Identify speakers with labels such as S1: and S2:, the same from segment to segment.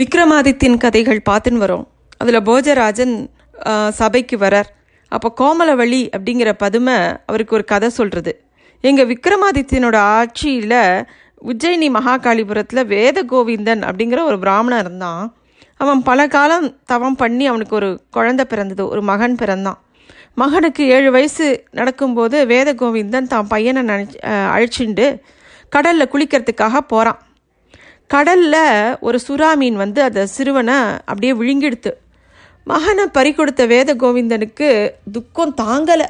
S1: விக்ரமாதித்தின் கதைகள் பார்த்துன்னு வரோம். அதில் போஜராஜன் சபைக்கு வரார். அப்போ கோமலவழி அப்படிங்கிற பதுமை அவருக்கு ஒரு கதை சொல்கிறது எங்கள் விக்ரமாதித்யனோட ஆட்சியில் உஜ்ஜயினி மகாகாளிபுரத்தில் வேத கோவிந்தன் அப்படிங்கிற ஒரு பிராமணன் இருந்தான். அவன் பல காலம் தவம் பண்ணி அவனுக்கு ஒரு குழந்தை பிறந்தது ஒரு மகன் பிறந்தான். மகனுக்கு ஏழு வயசு நடக்கும்போது வேத கோவிந்தன் தான் பையனை நினச்சி அழைச்சிண்டு கடலில் குளிக்கிறதுக்காக போகிறான் கடலில் ஒரு சுறா மீன் வந்து அந்த சிறுவனை அப்படியே விழுங்கிடுத்து. மகனை பறிக்கொடுத்த வேத கோவிந்தனுக்கு துக்கம் தாங்கலை.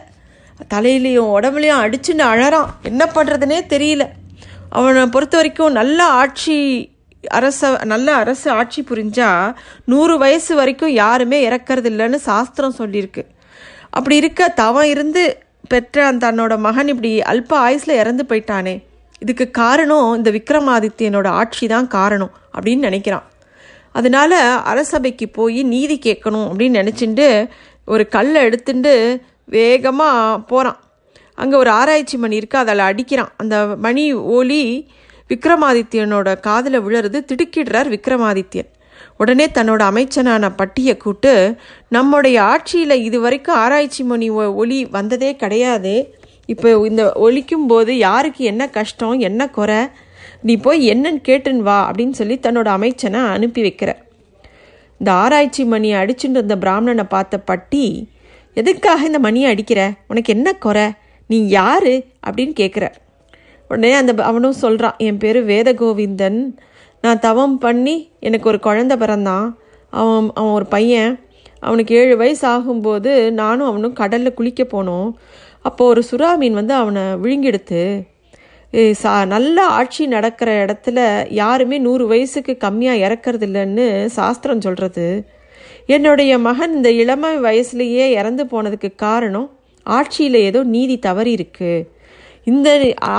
S1: தலையிலையும் உடம்புலையும் அடிச்சுன்னு அழறான். என்ன பண்ணுறதுனே தெரியல. அவனை பொறுத்த வரைக்கும் நல்ல ஆட்சி அரச நல்ல அரசு ஆட்சி புரிஞ்சா நூறு வயசு வரைக்கும் யாருமே இறக்கிறது இல்லைன்னு சாஸ்திரம் சொல்லியிருக்கு. அப்படி இருக்க தவம் இருந்து பெற்ற அந்த தன்னோட மகன் இப்படி அல்ப ஆயுஸில் இறந்து போயிட்டானே. இதுக்கு காரணம் இந்த விக்ரமாதித்யனோட ஆட்சி தான் காரணம் அப்படின்னு நினைக்கிறான். அதனால அரசபைக்கு போய் நீதி கேட்கணும் அப்படின்னு நினச்சிட்டு ஒரு கல்லை எடுத்துட்டு வேகமாக போகிறான் அங்கே ஒரு ஆராய்ச்சி மணி இருக்குது அதில் அடிக்கிறான். அந்த மணி ஓலி விக்ரமாதித்யனோட காதில் விழுறது திடுக்கிடுறார் விக்ரமாதித்யன். உடனே தன்னோட அமைச்சனான பட்டியை கூட்டு நம்முடைய ஆட்சியில் இது வரைக்கும் ஆராய்ச்சி மணி ஒ- வந்ததே கிடையாது. இப்போ இந்த ஒழிக்கும் போது யாருக்கு என்ன கஷ்டம் என்ன குறை? நீ போய் என்னன்னு கேட்டுன்னு வா அப்படின்னு சொல்லி தன்னோட அமைச்சனை அனுப்பி வைக்கிறார் இந்த ஆராய்ச்சி மணியை அடிச்சுட்டு இருந்த பிராமணனை பார்த்த பட்டி எதுக்காக இந்த மணியை அடிக்கிற? உனக்கு என்ன குறை? நீ யாரு? அப்படின்னு கேட்குறார் உடனே அந்த அவனும் சொல்கிறான் என் பேர் வேதகோவிந்தன். நான் தவம் பண்ணி எனக்கு ஒரு குழந்த பிறந்தான். அவன் அவன் ஒரு பையன். அவனுக்கு ஏழு வயசு ஆகும்போது நானும் அவனும் கடலில் குளிக்க போனோம். அப்போது ஒரு சுறா மீன் வந்து அவனை விழுங்கெடுத்து சா நல்ல ஆட்சி நடக்கிற இடத்துல யாருமே நூறு வயசுக்கு கம்மியாக இறக்கறது இல்லைன்னு சாஸ்திரம் சொல்கிறது என்னுடைய மகன் இந்த இளமை வயசுலேயே இறந்து போனதுக்கு காரணம் ஆட்சியில் ஏதோ நீதி தவறி இருக்கு. இந்த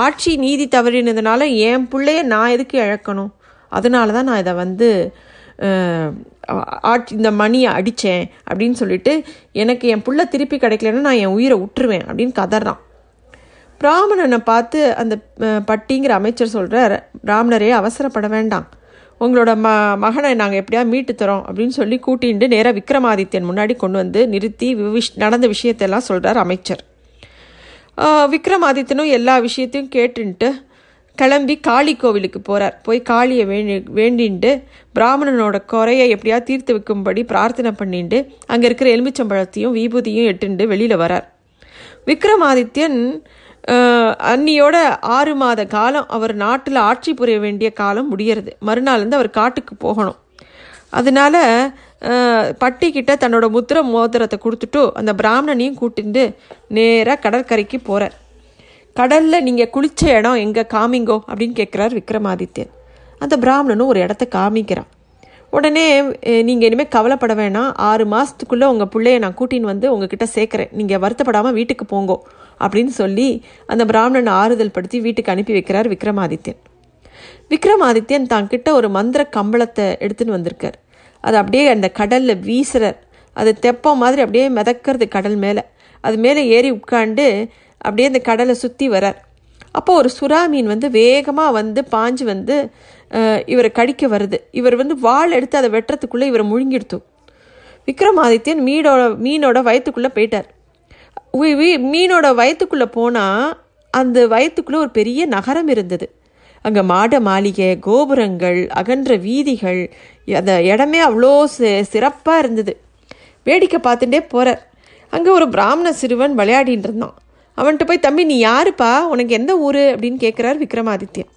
S1: ஆட்சி நீதி தவறினதுனால என் பிள்ளைய நான் எதுக்கு இழக்கணும்? அதனால தான் நான் இதை வந்து ஆட் இந்த மணியை அடித்தேன் அப்படின்னு சொல்லிட்டு எனக்கு என் புள்ள திருப்பி கிடைக்கலன்னா நான் என் உயிரை விட்டுருவேன் அப்படின்னு கதறான். பிராமணனை பார்த்து அந்த பட்டிங்கிற அமைச்சர் சொல்கிறார் பிராமணரே அவசரப்பட வேண்டாம். உங்களோட ம மகனை நாங்கள் எப்படியா மீட்டு தரோம்? அப்படின்னு சொல்லி கூட்டிகிட்டு நேராக விக்ரமாதித்யன் முன்னாடி கொண்டு வந்து நிறுத்தி விஷ் நடந்த விஷயத்தெல்லாம் சொல்கிறார் அமைச்சர். விக்ரமாதித்யனும் எல்லா விஷயத்தையும் கேட்டுன்ட்டு கிளம்பி காளி கோவிலுக்கு போகிறார் போய் காளியை வேண்டி வேண்டின்ட்டு பிராமணனோட குறையை எப்படியா தீர்த்து வைக்கும்படி பிரார்த்தனை பண்ணிட்டு அங்கே இருக்கிற எலுமிச்சம்பழத்தையும் விபூதியும் எட்டுண்டு வெளியில் வரார். விக்ரமாதித்யன் அன்னியோட ஆறு மாத காலம் அவர் நாட்டில் ஆட்சி புரிய வேண்டிய காலம் முடியறது. மறுநாள் வந்து அவர் காட்டுக்கு போகணும். அதனால பட்டிக்கிட்ட தன்னோட முத்திர மோதிரத்தை கொடுத்துட்டு அந்த பிராமணனையும் கூட்டிட்டு நேராக கடற்கரைக்கு போகிறார் கடலில் நீங்கள் குளித்த இடம் எங்கே காமிங்கோ அப்படின்னு கேட்குறார் விக்ரமாதித்யன். அந்த பிராமணனும் ஒரு இடத்த காமிக்கிறான். உடனே நீங்கள் இனிமேல் கவலைப்பட வேணாம். ஆறு மாதத்துக்குள்ளே உங்கள் பிள்ளைய நான் கூட்டின்னு வந்து உங்ககிட்ட சேர்க்குறேன். நீங்கள் வருத்தப்படாமல் வீட்டுக்கு போங்கோ அப்படின்னு சொல்லி அந்த பிராமணனை ஆறுதல் படுத்தி வீட்டுக்கு அனுப்பி வைக்கிறார் விக்ரமாதித்யன். விக்ரமாதித்யன் தான் கிட்ட ஒரு மந்திர கம்பளத்தை எடுத்துன்னு வந்திருக்கார். அது அப்படியே அந்த கடலில் வீசுறார். அது தெப்பம் மாதிரி அப்படியே மிதக்கிறது கடல் மேலே. அது மேலே ஏறி உட்காந்து அப்படியே அந்த கடலை சுற்றி வரார். அப்போ ஒரு சுறா மீன் வந்து வேகமாக வந்து பாஞ்சு வந்து இவரை கடிக்க வருது. இவர் வந்து வாள் எடுத்து அதை வெட்டுறதுக்குள்ளே இவரை முழுங்கிடுத்து. விக்ரமாதித்யன் மீனோட மீனோட வயத்துக்குள்ளே போயிட்டார். மீனோட வயத்துக்குள்ளே போனால் அந்த வயத்துக்குள்ளே ஒரு பெரிய நகரம் இருந்தது. அங்கே மாட மாளிகை கோபுரங்கள் அகன்ற வீதிகள் அந்த இடமே அவ்வளோ சிறப்பாக இருந்தது. வேடிக்கை பார்த்துட்டே போகிறார் அங்கே ஒரு பிராமண சிறுவன் விளையாடின்னு இருந்தான். அவன்கிட்ட போய் தம்பி நீ யாருப்பா? உனக்கு எந்த ஊர்? அப்படின்னு கேட்குறார் விக்ரமாதித்யன்.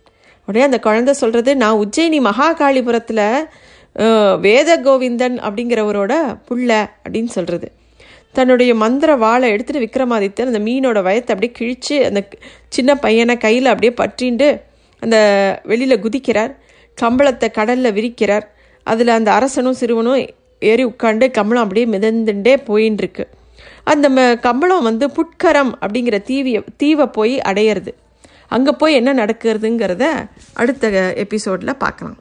S1: உடனே அந்த குழந்தை சொல்கிறது நான் உஜ்ஜயினி மகாகாளிபுரத்தில் வேத கோவிந்தன் அப்படிங்கிறவரோட புள்ள அப்படின்னு சொல்கிறது தன்னுடைய மந்திர வாழை எடுத்துகிட்டு விக்ரமாதித்யன் அந்த மீனோட வயத்தை அப்படியே கிழித்து அந்த சின்ன பையனை கையில் அப்படியே பற்றிண்டு அந்த வெளியில் குதிக்கிறார். கம்பளத்தை கடலில் விரிக்கிறார். அதில் அந்த அரசனும் சிறுவனும் ஏறி உட்காந்து கம்பளம் அப்படியே மிதந்துட்டே போயின்னு இருக்கு அந்த ம- கம்பளம் வந்து புட்கரம் அப்படிங்கிற தீவிய தீவை போய் அடையிறது. அங்கே போய் என்ன நடக்கிறதுங்கிறத அடுத்த எபிசோடில் பார்க்கலாம்.